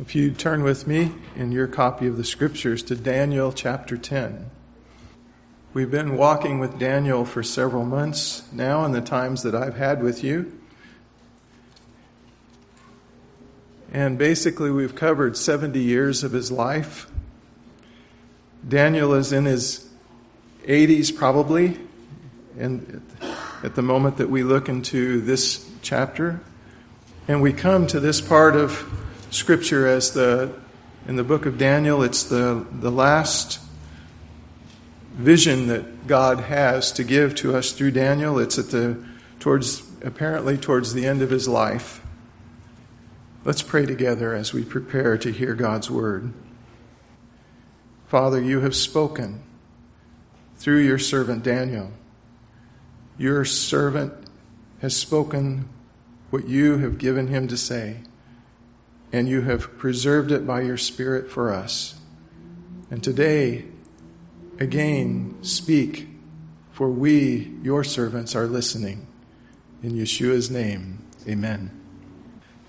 If you turn with me in your copy of the scriptures to Daniel chapter 10. We've been walking with Daniel for several months now in the times that I've had with you. And basically, we've covered 70 years of his life. Daniel is in his 80s, probably, and at the moment that we look into this chapter. And we come to this part of scripture as the in the book of Daniel, it's the, the last vision that God has to give to us through Daniel. It's at the towards apparently towards the end of his life. Let's pray together as we prepare to hear God's word. Father, you have spoken through your servant Daniel. Your servant has spoken what you have given him to say and you have preserved it by your Spirit for us. And today, again, speak, for we, your servants, are listening. In Yeshua's name, amen.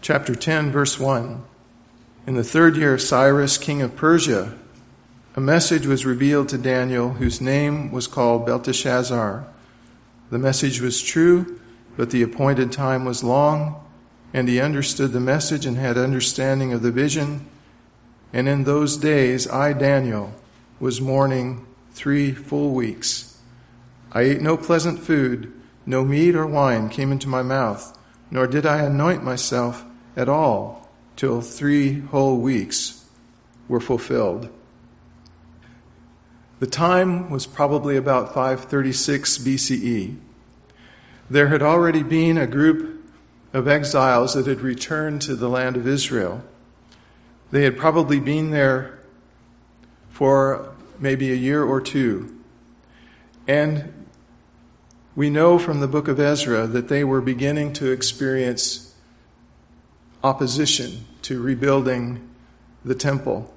Chapter 10, verse 1. In the third year of Cyrus, king of Persia, a message was revealed to Daniel, whose name was called Belteshazzar. The message was true, but the appointed time was long and he understood the message and had understanding of the vision. And in those days, I, Daniel, was mourning three full weeks. I ate no pleasant food, no meat or wine came into my mouth, nor did I anoint myself at all till three whole weeks were fulfilled. The time was probably about 536 BCE. There had already been a group of exiles that had returned to the land of Israel. They had probably been there for maybe a year or two. And we know from the book of Ezra that they were beginning to experience opposition to rebuilding the temple.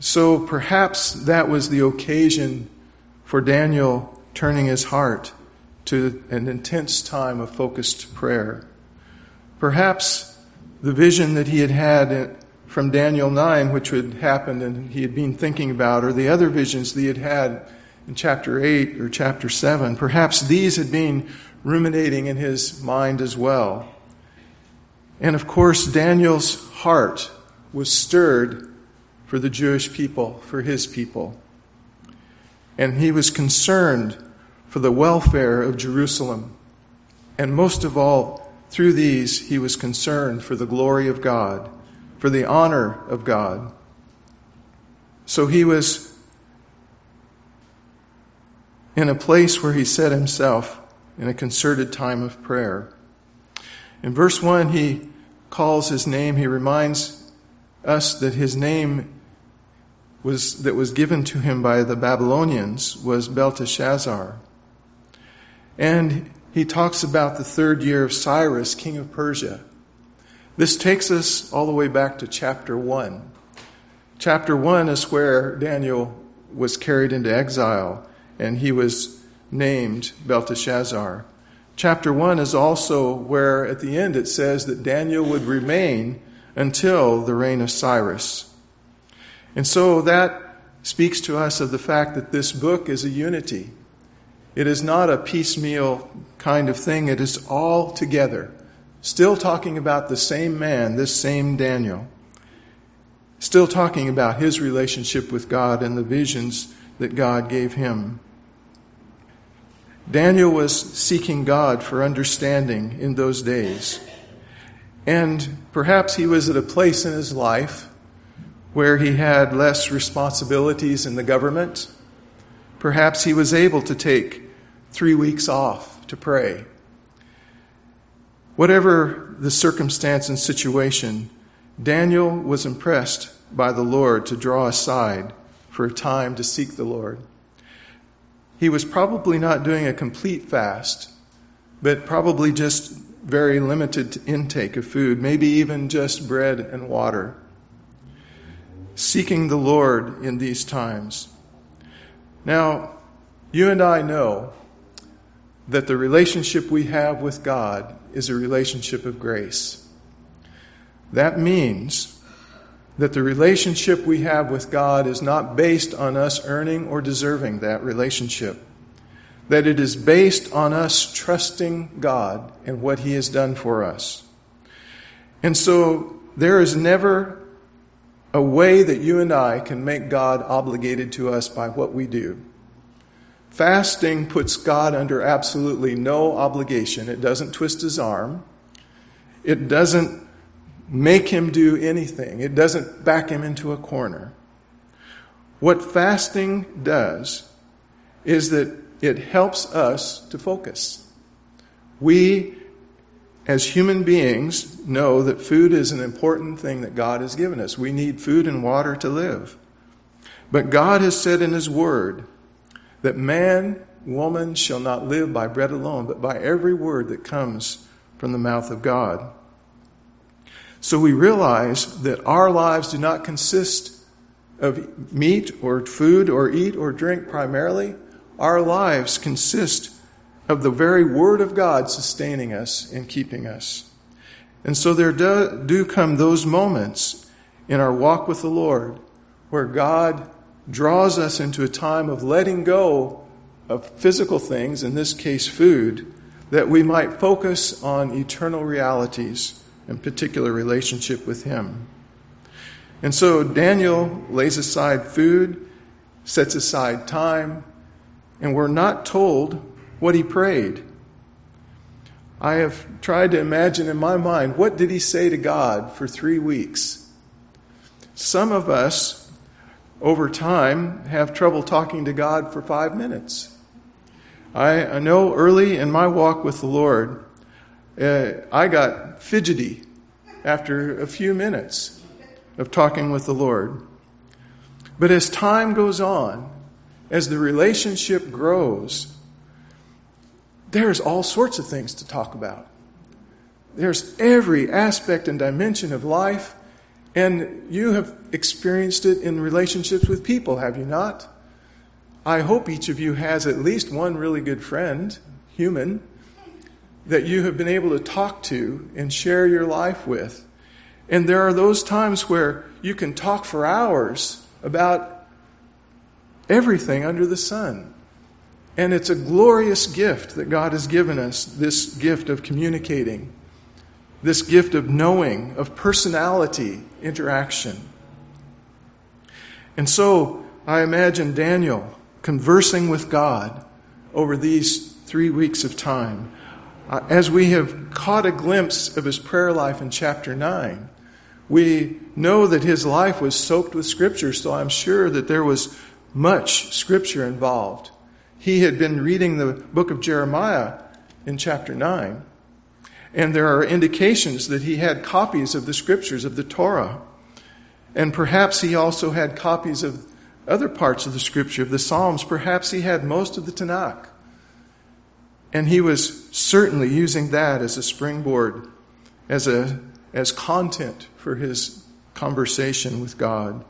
So perhaps that was the occasion for Daniel turning his heart to an intense time of focused prayer. Perhaps the vision that he had had from Daniel 9, which had happened and he had been thinking about, or the other visions that he had had in chapter 8 or chapter 7, perhaps these had been ruminating in his mind as well. And of course, Daniel's heart was stirred for the Jewish people, for his people. And he was concerned for the welfare of Jerusalem. And most of all, through these, he was concerned for the glory of God, for the honor of God. So he was in a place where he set himself in a concerted time of prayer. In verse 1, he calls his name, he reminds us that his name was, that was given to him by the Babylonians was Belteshazzar. And he talks about the third year of Cyrus, king of Persia. This takes us all the way back to chapter 1. Chapter 1 is where Daniel was carried into exile and he was named Belteshazzar. Chapter 1 is also where at the end it says that Daniel would remain until the reign of Cyrus. And so that speaks to us of the fact that this book is a unity. It is not a piecemeal kind of thing, it is all together. Still talking about the same man, this same Daniel. Still talking about his relationship with God and the visions that God gave him. Daniel was seeking God for understanding in those days. And perhaps he was at a place in his life where he had less responsibilities in the government. Perhaps he was able to take three weeks off to pray. Whatever the circumstance and situation, Daniel was impressed by the Lord to draw aside for a time to seek the Lord. He was probably not doing a complete fast, but probably just very limited intake of food, maybe even just bread and water. Seeking the Lord in these times. Now, you and I know that the relationship we have with God is a relationship of grace. that means that the relationship we have with God is not based on us earning or deserving that relationship. That it is based on us trusting God and what He has done for us. And so there is never a way that you and I can make God obligated to us by what we do. Fasting puts God under absolutely no obligation. It doesn't twist his arm. It doesn't make him do anything. It doesn't back him into a corner. What fasting does is that it helps us to focus. We, as human beings, know that food is an important thing that God has given us. We need food and water to live. But God has said in His Word that man, woman shall not live by bread alone, but by every word that comes from the mouth of God. So we realize that our lives do not consist of meat or food or eat or drink primarily. Our lives consist of the very Word of God sustaining us and keeping us. And so there do, do come those moments in our walk with the Lord where God draws us into a time of letting go of physical things, in this case food, that we might focus on eternal realities and particular relationship with Him. And so Daniel lays aside food, sets aside time, and we're not told what he prayed. I have tried to imagine in my mind what did he say to God for three weeks? Some of us over time, have trouble talking to God for five minutes. I, I know early in my walk with the Lord, uh, I got fidgety after a few minutes of talking with the Lord. But as time goes on, as the relationship grows, there's all sorts of things to talk about. There's every aspect and dimension of life and you have experienced it in relationships with people, have you not? I hope each of you has at least one really good friend, human, that you have been able to talk to and share your life with. And there are those times where you can talk for hours about everything under the sun. And it's a glorious gift that God has given us this gift of communicating this gift of knowing, of personality interaction. And so I imagine Daniel conversing with God over these three weeks of time. Uh, as we have caught a glimpse of his prayer life in chapter 9, we know that his life was soaked with Scripture, so I'm sure that there was much Scripture involved. He had been reading the book of Jeremiah in chapter 9. And there are indications that he had copies of the scriptures of the Torah. And perhaps he also had copies of other parts of the scripture, of the Psalms. Perhaps he had most of the Tanakh. And he was certainly using that as a springboard, as, a, as content for his conversation with God.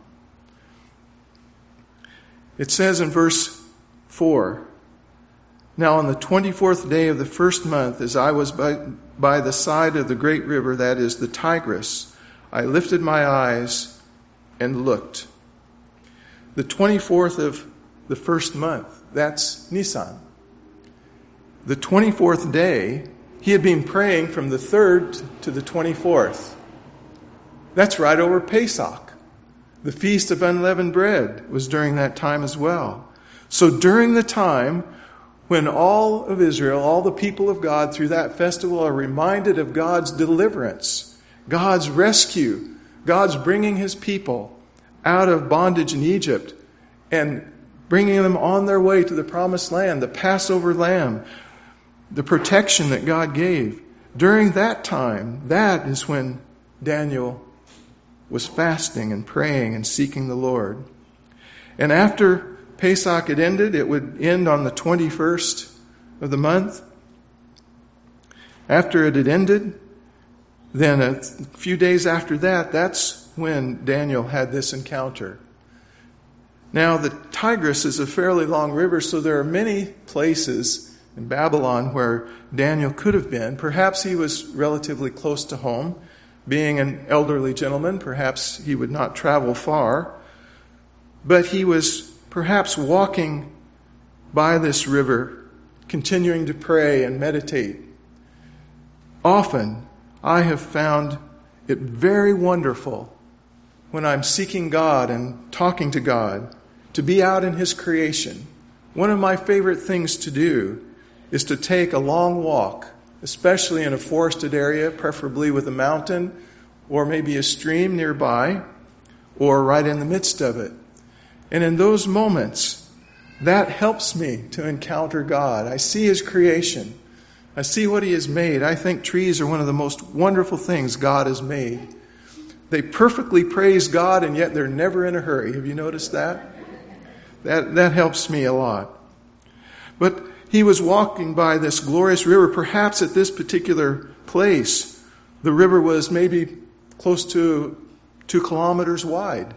It says in verse 4 Now on the 24th day of the first month, as I was by, by the side of the great river, that is the Tigris, I lifted my eyes and looked. The 24th of the first month, that's Nisan. The 24th day, he had been praying from the 3rd to the 24th. That's right over Pesach. The Feast of Unleavened Bread was during that time as well. So during the time when all of Israel, all the people of God through that festival are reminded of God's deliverance, God's rescue, God's bringing his people out of bondage in Egypt and bringing them on their way to the promised land, the Passover lamb, the protection that God gave. During that time, that is when Daniel was fasting and praying and seeking the Lord. And after Pesach had ended, it would end on the 21st of the month. After it had ended, then a few days after that, that's when Daniel had this encounter. Now, the Tigris is a fairly long river, so there are many places in Babylon where Daniel could have been. Perhaps he was relatively close to home. Being an elderly gentleman, perhaps he would not travel far, but he was perhaps walking by this river, continuing to pray and meditate. Often, I have found it very wonderful when I'm seeking God and talking to God to be out in His creation. One of my favorite things to do is to take a long walk, especially in a forested area, preferably with a mountain or maybe a stream nearby or right in the midst of it. And in those moments, that helps me to encounter God. I see His creation. I see what He has made. I think trees are one of the most wonderful things God has made. They perfectly praise God, and yet they're never in a hurry. Have you noticed that? That, that helps me a lot. But he was walking by this glorious river. Perhaps at this particular place, the river was maybe close to two kilometers wide.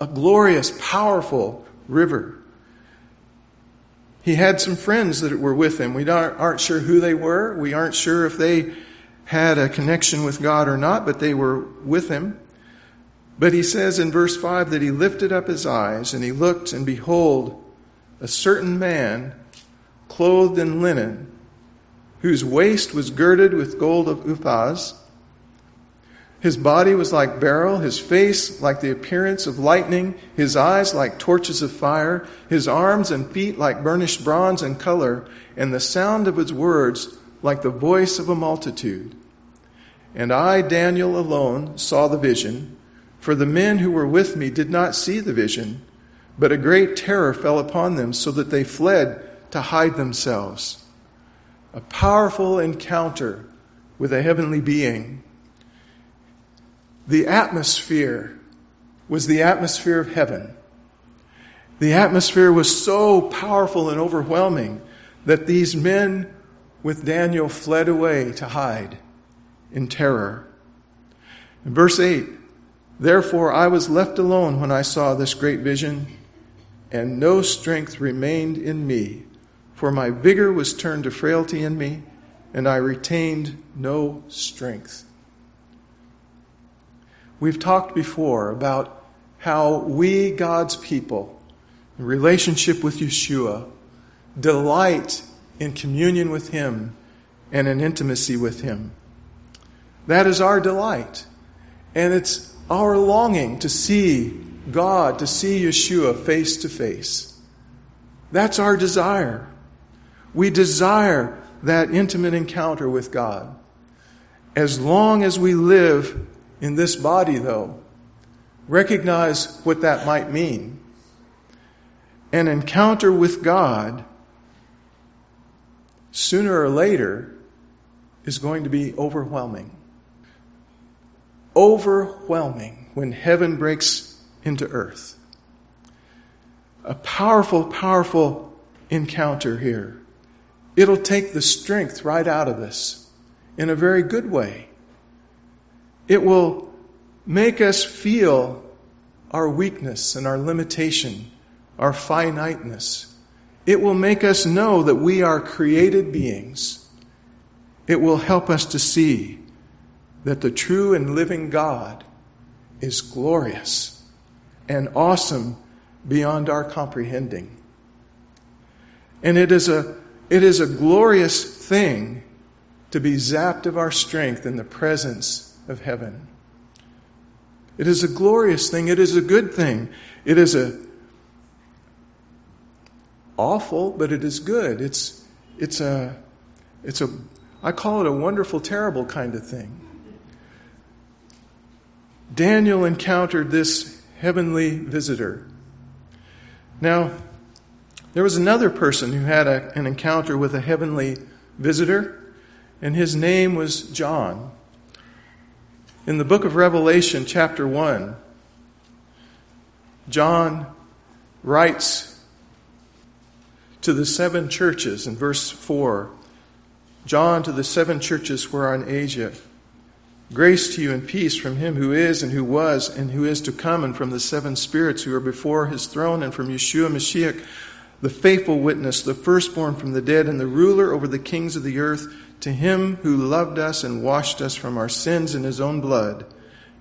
A glorious, powerful river. He had some friends that were with him. We aren't sure who they were. We aren't sure if they had a connection with God or not, but they were with him. But he says in verse 5 that he lifted up his eyes and he looked, and behold, a certain man clothed in linen, whose waist was girded with gold of Uphaz. His body was like beryl, his face like the appearance of lightning, his eyes like torches of fire, his arms and feet like burnished bronze in color, and the sound of his words like the voice of a multitude. And I, Daniel, alone saw the vision, for the men who were with me did not see the vision, but a great terror fell upon them, so that they fled to hide themselves. A powerful encounter with a heavenly being. The atmosphere was the atmosphere of heaven. The atmosphere was so powerful and overwhelming that these men with Daniel fled away to hide in terror. In verse 8, therefore I was left alone when I saw this great vision, and no strength remained in me for my vigor was turned to frailty in me, and I retained no strength. We've talked before about how we, God's people, in relationship with Yeshua, delight in communion with Him and in intimacy with Him. That is our delight. And it's our longing to see God, to see Yeshua face to face. That's our desire. We desire that intimate encounter with God. As long as we live in this body, though, recognize what that might mean. An encounter with God, sooner or later, is going to be overwhelming. Overwhelming when heaven breaks into earth. A powerful, powerful encounter here. It'll take the strength right out of us in a very good way. It will make us feel our weakness and our limitation, our finiteness. It will make us know that we are created beings. It will help us to see that the true and living God is glorious and awesome beyond our comprehending. And it is a it is a glorious thing to be zapped of our strength in the presence of heaven. It is a glorious thing. It is a good thing. It is a awful, but it is good. It's it's a it's a I call it a wonderful, terrible kind of thing. Daniel encountered this heavenly visitor. Now, there was another person who had a, an encounter with a heavenly visitor, and his name was John. In the book of Revelation, chapter 1, John writes to the seven churches in verse 4 John to the seven churches who are in Asia. Grace to you and peace from him who is and who was and who is to come, and from the seven spirits who are before his throne, and from Yeshua Mashiach the faithful witness, the firstborn from the dead, and the ruler over the kings of the earth, to him who loved us and washed us from our sins in his own blood,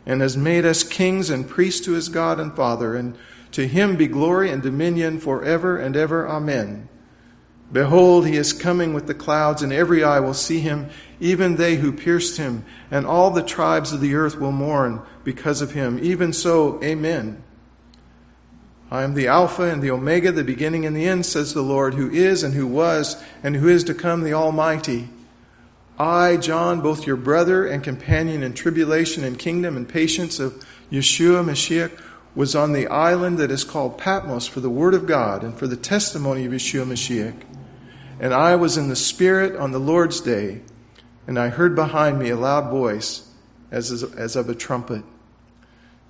and has made us kings and priests to his God and Father, and to him be glory and dominion forever and ever. Amen. Behold, he is coming with the clouds, and every eye will see him, even they who pierced him, and all the tribes of the earth will mourn because of him. Even so, Amen. I am the Alpha and the Omega, the beginning and the end, says the Lord, who is and who was and who is to come, the Almighty. I, John, both your brother and companion in tribulation and kingdom and patience of Yeshua Mashiach, was on the island that is called Patmos for the word of God and for the testimony of Yeshua Mashiach. And I was in the Spirit on the Lord's day, and I heard behind me a loud voice as, as of a trumpet.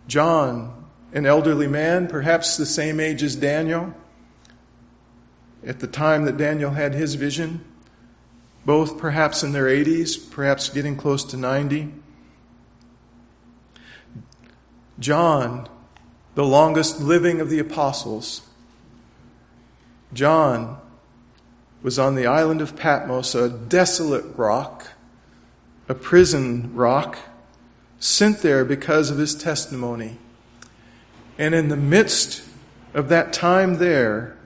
John, an elderly man, perhaps the same age as Daniel, at the time that Daniel had his vision, both perhaps in their 80s, perhaps getting close to 90. John, the longest living of the apostles, John was on the island of Patmos, a desolate rock, a prison rock, sent there because of his testimony. And in the midst of that time there,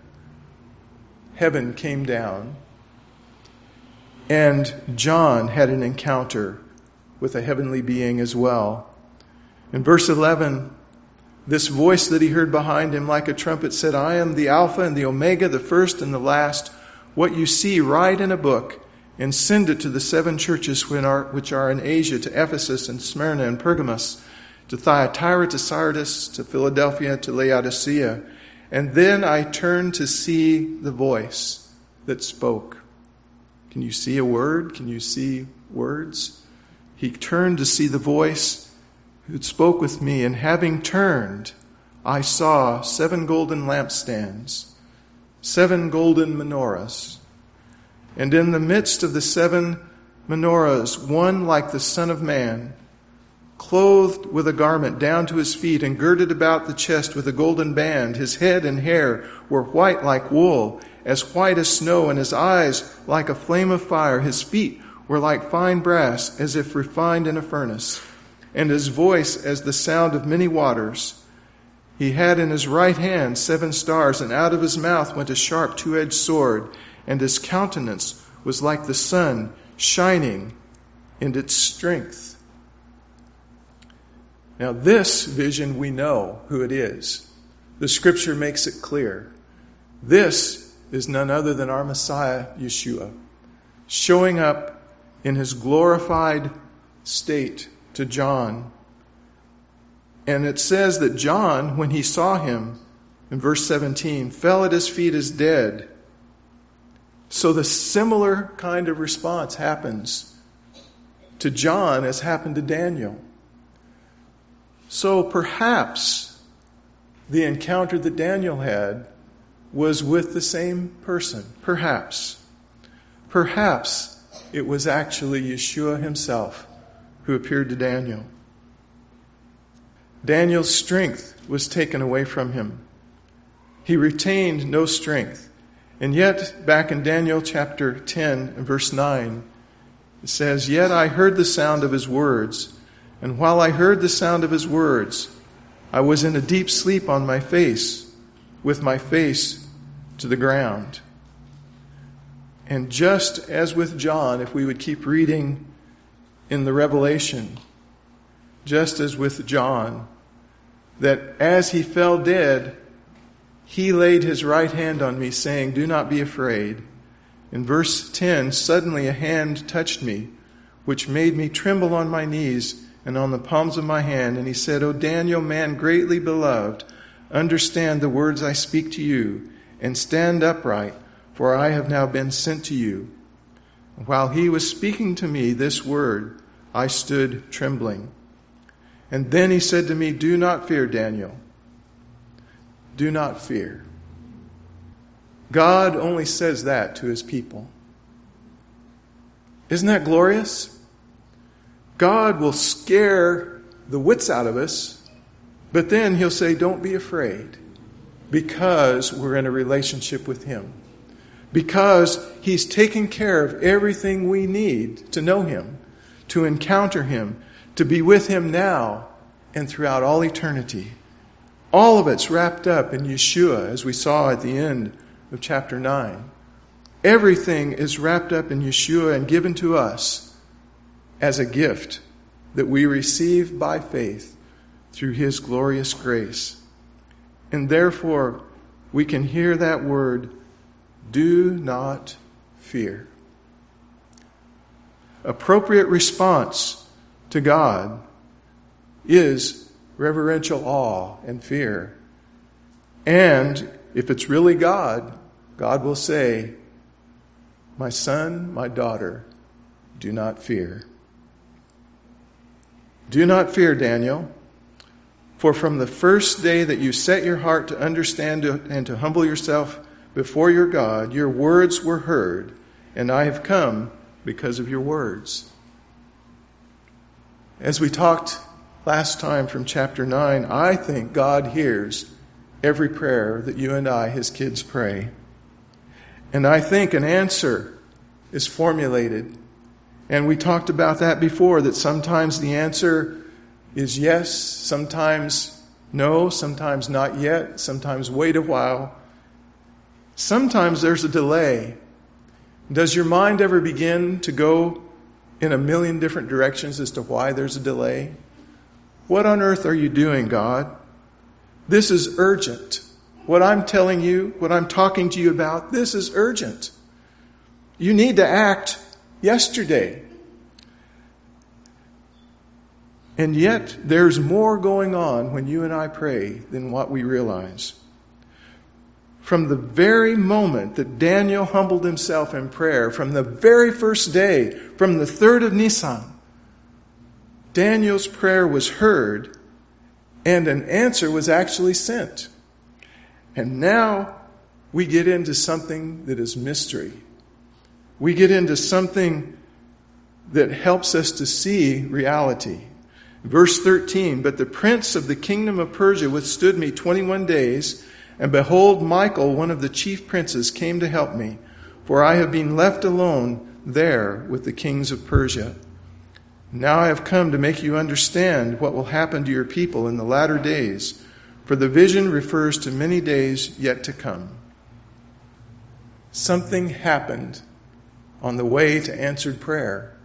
heaven came down and John had an encounter with a heavenly being as well. In verse 11, this voice that he heard behind him like a trumpet said, I am the Alpha and the Omega, the first and the last. What you see, write in a book and send it to the seven churches which are in Asia, to Ephesus and Smyrna and Pergamos, to Thyatira, to Sardis, to Philadelphia, to Laodicea. And then I turned to see the voice that spoke. Can you see a word? Can you see words? He turned to see the voice who spoke with me, and having turned, I saw seven golden lampstands, seven golden menorahs. And in the midst of the seven menorahs, one like the Son of Man, clothed with a garment down to his feet, and girded about the chest with a golden band. His head and hair were white like wool as white as snow, and his eyes like a flame of fire. His feet were like fine brass, as if refined in a furnace, and his voice as the sound of many waters. He had in his right hand seven stars, and out of his mouth went a sharp two edged sword, and his countenance was like the sun shining in its strength. Now, this vision we know who it is. The scripture makes it clear. This is none other than our Messiah, Yeshua, showing up in his glorified state to John. And it says that John, when he saw him, in verse 17, fell at his feet as dead. So the similar kind of response happens to John as happened to Daniel. So perhaps the encounter that Daniel had was with the same person, perhaps. Perhaps it was actually Yeshua himself who appeared to Daniel. Daniel's strength was taken away from him. He retained no strength. And yet, back in Daniel chapter 10, verse 9, it says, Yet I heard the sound of his words, and while I heard the sound of his words, I was in a deep sleep on my face, with my face to the ground. And just as with John, if we would keep reading in the Revelation, just as with John, that as he fell dead, he laid his right hand on me, saying, Do not be afraid. In verse 10, suddenly a hand touched me, which made me tremble on my knees and on the palms of my hand. And he said, O Daniel, man greatly beloved, understand the words I speak to you and stand upright, for I have now been sent to you. While he was speaking to me this word, I stood trembling. And then he said to me, Do not fear, Daniel. Do not fear. God only says that to his people. Isn't that glorious? God will scare the wits out of us, but then he'll say, Don't be afraid. Because we're in a relationship with Him. Because He's taken care of everything we need to know Him, to encounter Him, to be with Him now and throughout all eternity. All of it's wrapped up in Yeshua, as we saw at the end of chapter 9. Everything is wrapped up in Yeshua and given to us as a gift that we receive by faith through His glorious grace. And therefore, we can hear that word, do not fear. Appropriate response to God is reverential awe and fear. And if it's really God, God will say, My son, my daughter, do not fear. Do not fear, Daniel. For from the first day that you set your heart to understand and to humble yourself before your God, your words were heard, and I have come because of your words. As we talked last time from chapter 9, I think God hears every prayer that you and I, his kids, pray. And I think an answer is formulated. And we talked about that before, that sometimes the answer is yes, sometimes no, sometimes not yet, sometimes wait a while. Sometimes there's a delay. Does your mind ever begin to go in a million different directions as to why there's a delay? What on earth are you doing, God? This is urgent. What I'm telling you, what I'm talking to you about, this is urgent. You need to act yesterday. And yet, there's more going on when you and I pray than what we realize. From the very moment that Daniel humbled himself in prayer, from the very first day, from the third of Nisan, Daniel's prayer was heard and an answer was actually sent. And now we get into something that is mystery. We get into something that helps us to see reality. Verse 13 But the prince of the kingdom of Persia withstood me 21 days, and behold, Michael, one of the chief princes, came to help me, for I have been left alone there with the kings of Persia. Now I have come to make you understand what will happen to your people in the latter days, for the vision refers to many days yet to come. Something happened on the way to answered prayer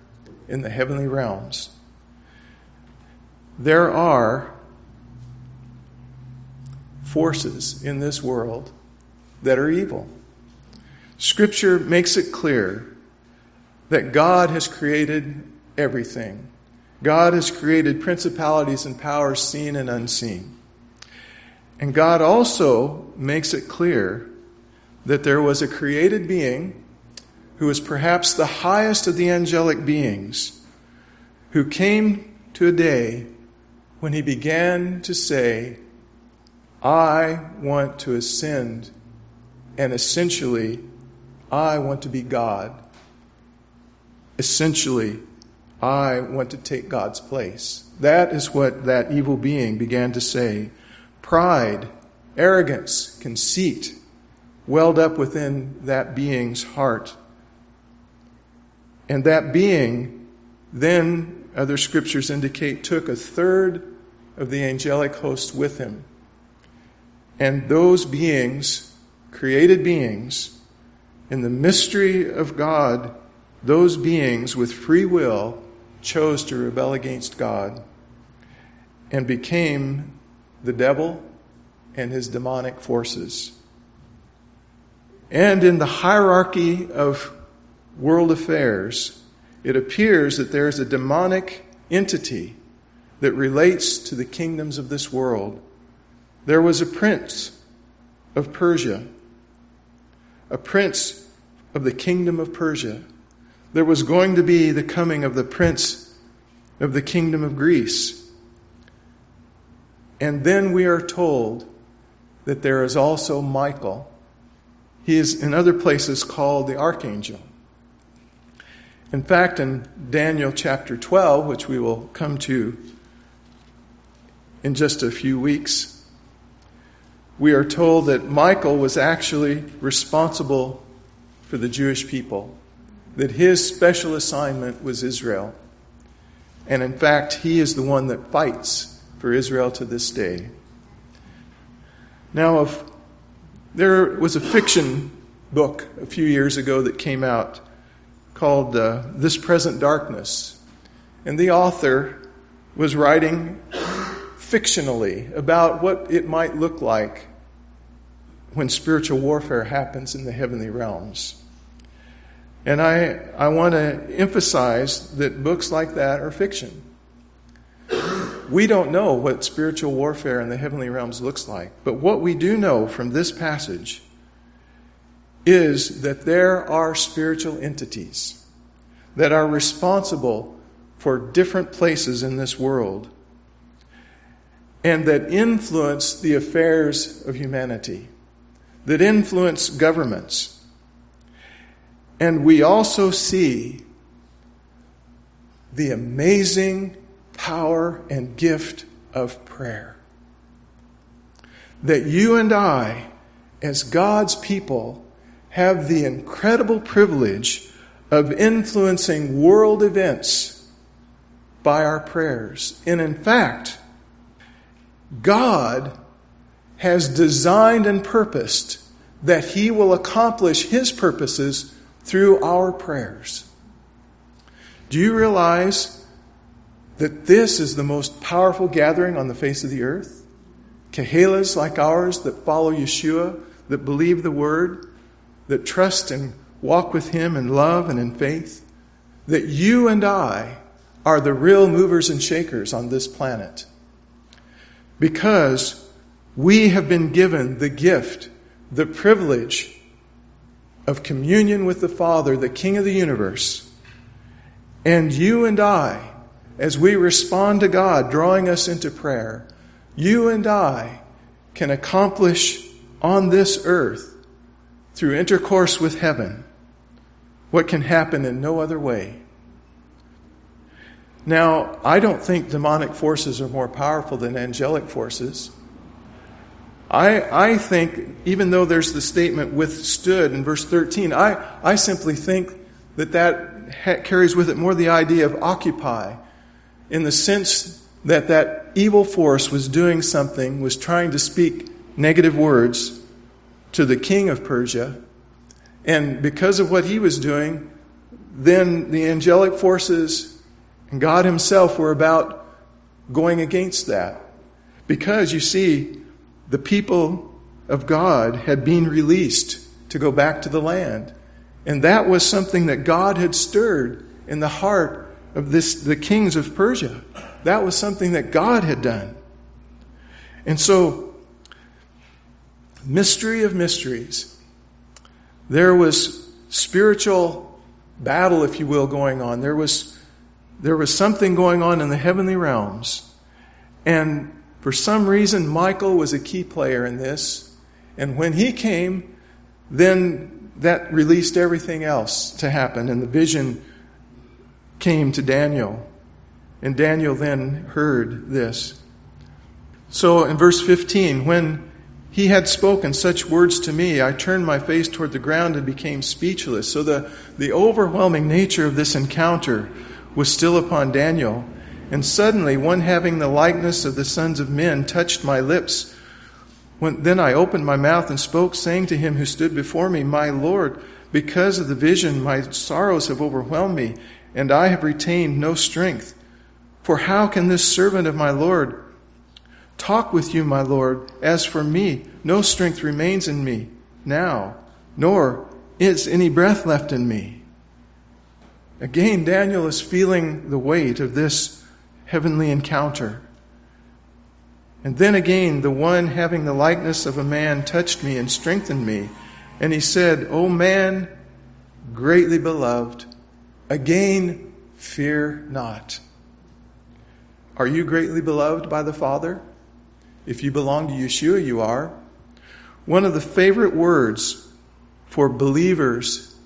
in the heavenly realms there are forces in this world that are evil. Scripture makes it clear that God has created everything. God has created principalities and powers seen and unseen. And God also makes it clear that there was a created being who was perhaps the highest of the angelic beings who came to a day when he began to say, I want to ascend, and essentially, I want to be God. Essentially, I want to take God's place. That is what that evil being began to say. Pride, arrogance, conceit welled up within that being's heart. And that being then other scriptures indicate, took a third of the angelic host with him. And those beings, created beings, in the mystery of God, those beings with free will chose to rebel against God and became the devil and his demonic forces. And in the hierarchy of world affairs, it appears that there is a demonic entity that relates to the kingdoms of this world. There was a prince of Persia, a prince of the kingdom of Persia. There was going to be the coming of the prince of the kingdom of Greece. And then we are told that there is also Michael. He is in other places called the archangel. In fact, in Daniel chapter 12, which we will come to in just a few weeks, we are told that Michael was actually responsible for the Jewish people, that his special assignment was Israel. And in fact, he is the one that fights for Israel to this day. Now, if there was a fiction book a few years ago that came out called uh, This Present Darkness. And the author was writing fictionally about what it might look like when spiritual warfare happens in the heavenly realms. And I, I want to emphasize that books like that are fiction. We don't know what spiritual warfare in the heavenly realms looks like, but what we do know from this passage is that there are spiritual entities that are responsible for different places in this world and that influence the affairs of humanity, that influence governments. And we also see the amazing power and gift of prayer. That you and I, as God's people, have the incredible privilege of influencing world events by our prayers. And in fact, God has designed and purposed that He will accomplish His purposes through our prayers. Do you realize that this is the most powerful gathering on the face of the earth? Kehilahs like ours that follow Yeshua, that believe the word, that trust and walk with Him in love and in faith, that you and I are the real movers and shakers on this planet. Because we have been given the gift, the privilege of communion with the Father, the King of the universe. And you and I, as we respond to God, drawing us into prayer, you and I can accomplish on this earth through intercourse with heaven what can happen in no other way. Now, I don't think demonic forces are more powerful than angelic forces. I, I think, even though there's the statement withstood in verse 13, I, I simply think that that ha- carries with it more the idea of occupy, in the sense that that evil force was doing something, was trying to speak negative words, to the king of Persia. And because of what he was doing, then the angelic forces and God himself were about going against that. Because you see, the people of God had been released to go back to the land. And that was something that God had stirred in the heart of this, the kings of Persia. That was something that God had done. And so mystery of mysteries. There was spiritual battle, if you will, going on. There was, there was something going on in the heavenly realms. And for some reason, Michael was a key player in this. And when he came, then that released everything else to happen. And the vision came to Daniel. And Daniel then heard this. So in verse 15, when he had spoken such words to me. I turned my face toward the ground and became speechless. So the, the overwhelming nature of this encounter was still upon Daniel. And suddenly, one having the likeness of the sons of men touched my lips. When, then I opened my mouth and spoke, saying to him who stood before me, My Lord, because of the vision, my sorrows have overwhelmed me, and I have retained no strength. For how can this servant of my Lord talk with you, my Lord. As for me, no strength remains in me now, nor is any breath left in me. Again, Daniel is feeling the weight of this heavenly encounter. And then again, the one having the likeness of a man touched me and strengthened me. And he said, O man, greatly beloved, again, fear not. Are you greatly beloved by the Father? If you belong to Yeshua, you are. One of the favorite words for believers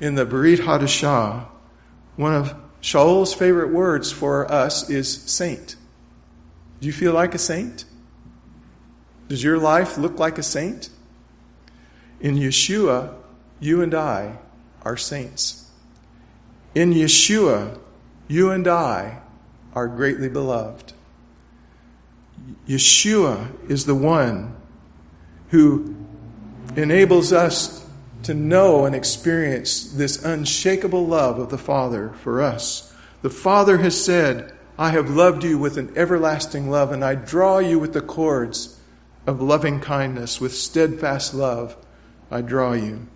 in the Berit Hadashah, one of Shaul's favorite words for us is saint. Do you feel like a saint? Does your life look like a saint? In Yeshua, you and I are saints. In Yeshua, you and I are greatly beloved. Yeshua is the one who enables us to know and experience this unshakable love of the Father for us. The Father has said, I have loved you with an everlasting love, and I draw you with the cords of loving kindness, with steadfast love, I draw you.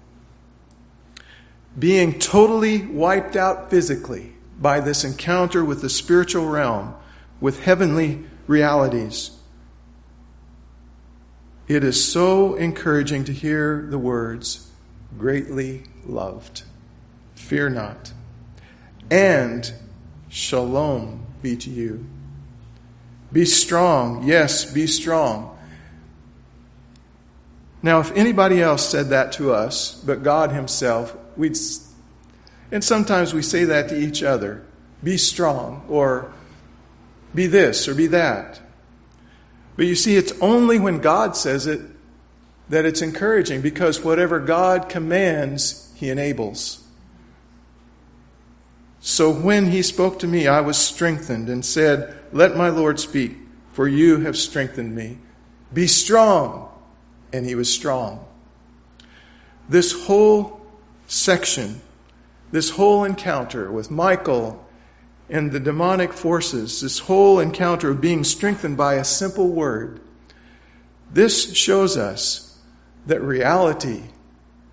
Being totally wiped out physically by this encounter with the spiritual realm, with heavenly realities. It is so encouraging to hear the words, greatly loved. Fear not. And shalom be to you. Be strong. Yes, be strong. Now, if anybody else said that to us, but God Himself, we'd, and sometimes we say that to each other be strong, or be this, or be that. But you see, it's only when God says it that it's encouraging because whatever God commands, He enables. So when He spoke to me, I was strengthened and said, Let my Lord speak, for you have strengthened me. Be strong and he was strong. This whole section, this whole encounter with Michael and the demonic forces, this whole encounter of being strengthened by a simple word, this shows us that reality,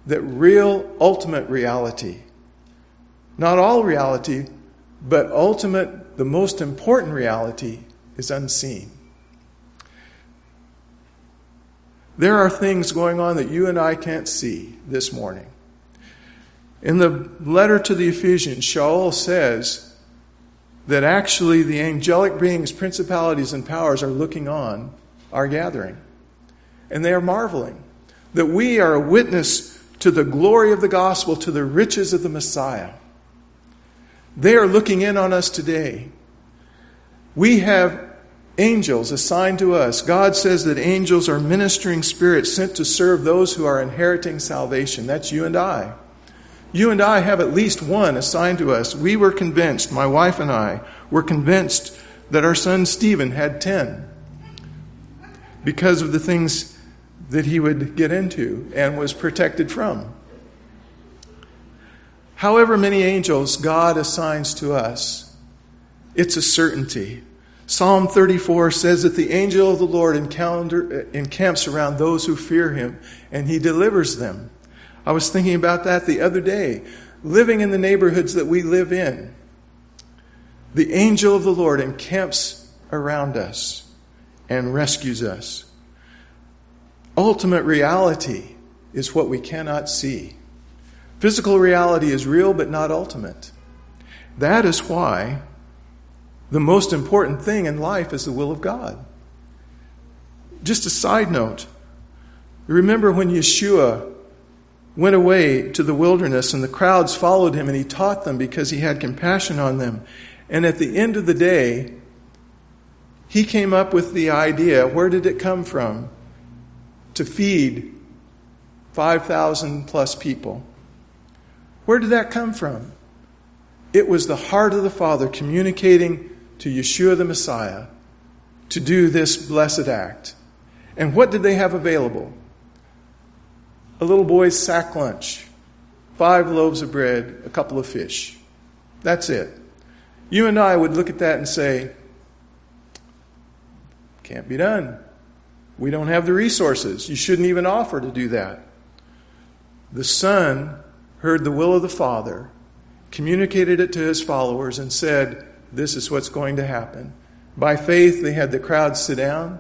that real ultimate reality, not all reality, but ultimate, the most important reality is unseen. There are things going on that you and I can't see this morning. In the letter to the Ephesians, Shaul says that actually the angelic beings, principalities, and powers are looking on our gathering. And they are marveling that we are a witness to the glory of the gospel, to the riches of the Messiah. They are looking in on us today. We have angels assigned to us. God says that angels are ministering spirits sent to serve those who are inheriting salvation. That's you and I. You and I have at least one assigned to us. We were convinced, my wife and I were convinced that our son Stephen had 10 because of the things that he would get into and was protected from. However many angels God assigns to us, it's a certainty Psalm 34 says that the angel of the Lord encamps around those who fear him and he delivers them. I was thinking about that the other day. Living in the neighborhoods that we live in, the angel of the Lord encamps around us and rescues us. Ultimate reality is what we cannot see. Physical reality is real but not ultimate. That is why the most important thing in life is the will of God. Just a side note remember when Yeshua went away to the wilderness and the crowds followed him and he taught them because he had compassion on them. And at the end of the day, he came up with the idea where did it come from? To feed 5,000 plus people. Where did that come from? It was the heart of the Father communicating to Yeshua the Messiah to do this blessed act. And what did they have available? A little boy's sack lunch, five loaves of bread, a couple of fish. That's it. You and I would look at that and say, can't be done. We don't have the resources. You shouldn't even offer to do that. The Son heard the will of the Father, communicated it to his followers, and said, this is what's going to happen. By faith, they had the crowd sit down.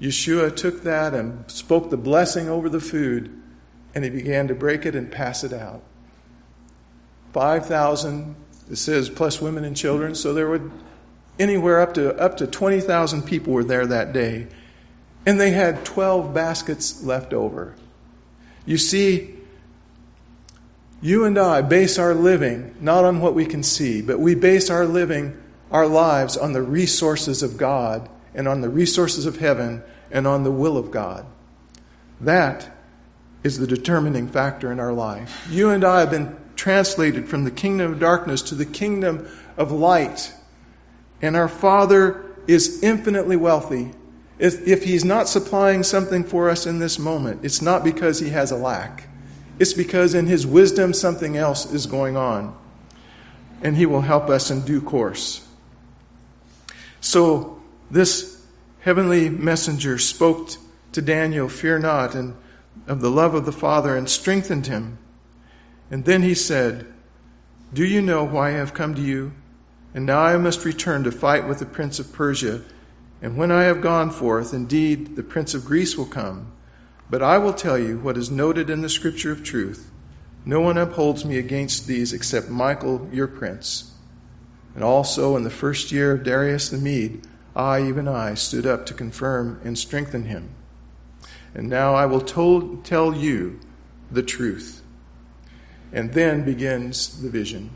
Yeshua took that and spoke the blessing over the food, and he began to break it and pass it out. 5,000, it says, plus women and children, so there would anywhere up to up to 20,000 people were there that day. And they had 12 baskets left over. You see, you and I base our living not on what we can see, but we base our living, our lives on the resources of God and on the resources of heaven and on the will of God. That is the determining factor in our life. You and I have been translated from the kingdom of darkness to the kingdom of light. And our Father is infinitely wealthy. If, if He's not supplying something for us in this moment, it's not because He has a lack. It's because in His wisdom something else is going on. And He will help us in due course. So, this heavenly messenger spoke to Daniel, Fear not, and of the love of the Father, and strengthened him. And then he said, Do you know why I have come to you? And now I must return to fight with the prince of Persia. And when I have gone forth, indeed, the prince of Greece will come. But I will tell you what is noted in the scripture of truth. No one upholds me against these except Michael, your prince. And also in the first year of Darius the Mede, I, even I, stood up to confirm and strengthen him. And now I will told, tell you the truth. And then begins the vision.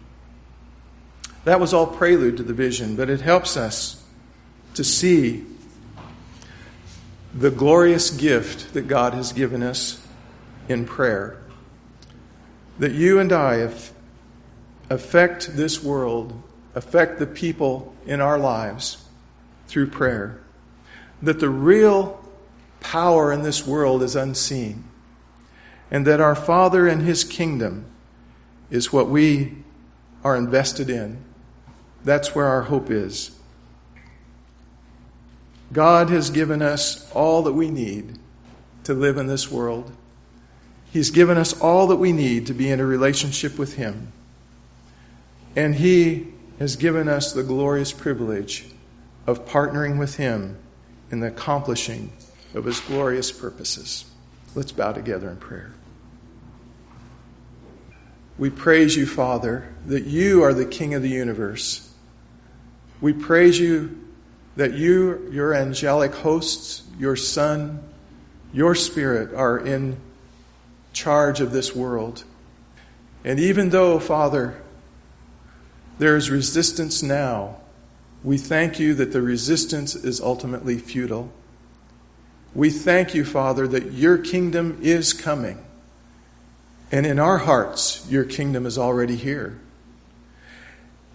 That was all prelude to the vision, but it helps us to see the glorious gift that God has given us in prayer. That you and I affect this world, affect the people in our lives through prayer. That the real power in this world is unseen. And that our Father and His kingdom is what we are invested in. That's where our hope is. God has given us all that we need to live in this world. He's given us all that we need to be in a relationship with Him. And He has given us the glorious privilege of partnering with Him in the accomplishing of His glorious purposes. Let's bow together in prayer. We praise you, Father, that you are the King of the universe. We praise you that you, your angelic hosts, your Son, your Spirit are in charge of this world. And even though, Father, there is resistance now, we thank you that the resistance is ultimately futile. We thank you, Father, that your kingdom is coming. And in our hearts, your kingdom is already here.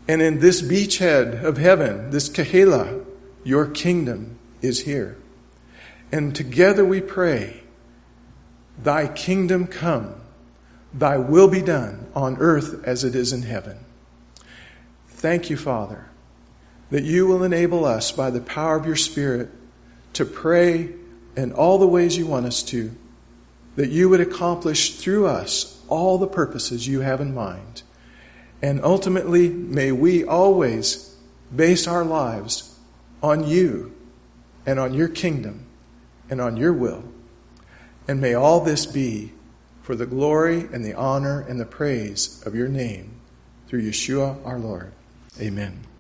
And in this beachhead of heaven, this Kehillah, your kingdom is here. And together we pray, Thy kingdom come, Thy will be done on earth as it is in heaven. Thank you, Father, that you will enable us by the power of your Spirit to pray in all the ways you want us to that you would accomplish through us all the purposes you have in mind. And ultimately, may we always base our lives on you and on your kingdom and on your will. And may all this be for the glory and the honor and the praise of your name through Yeshua our Lord. Amen.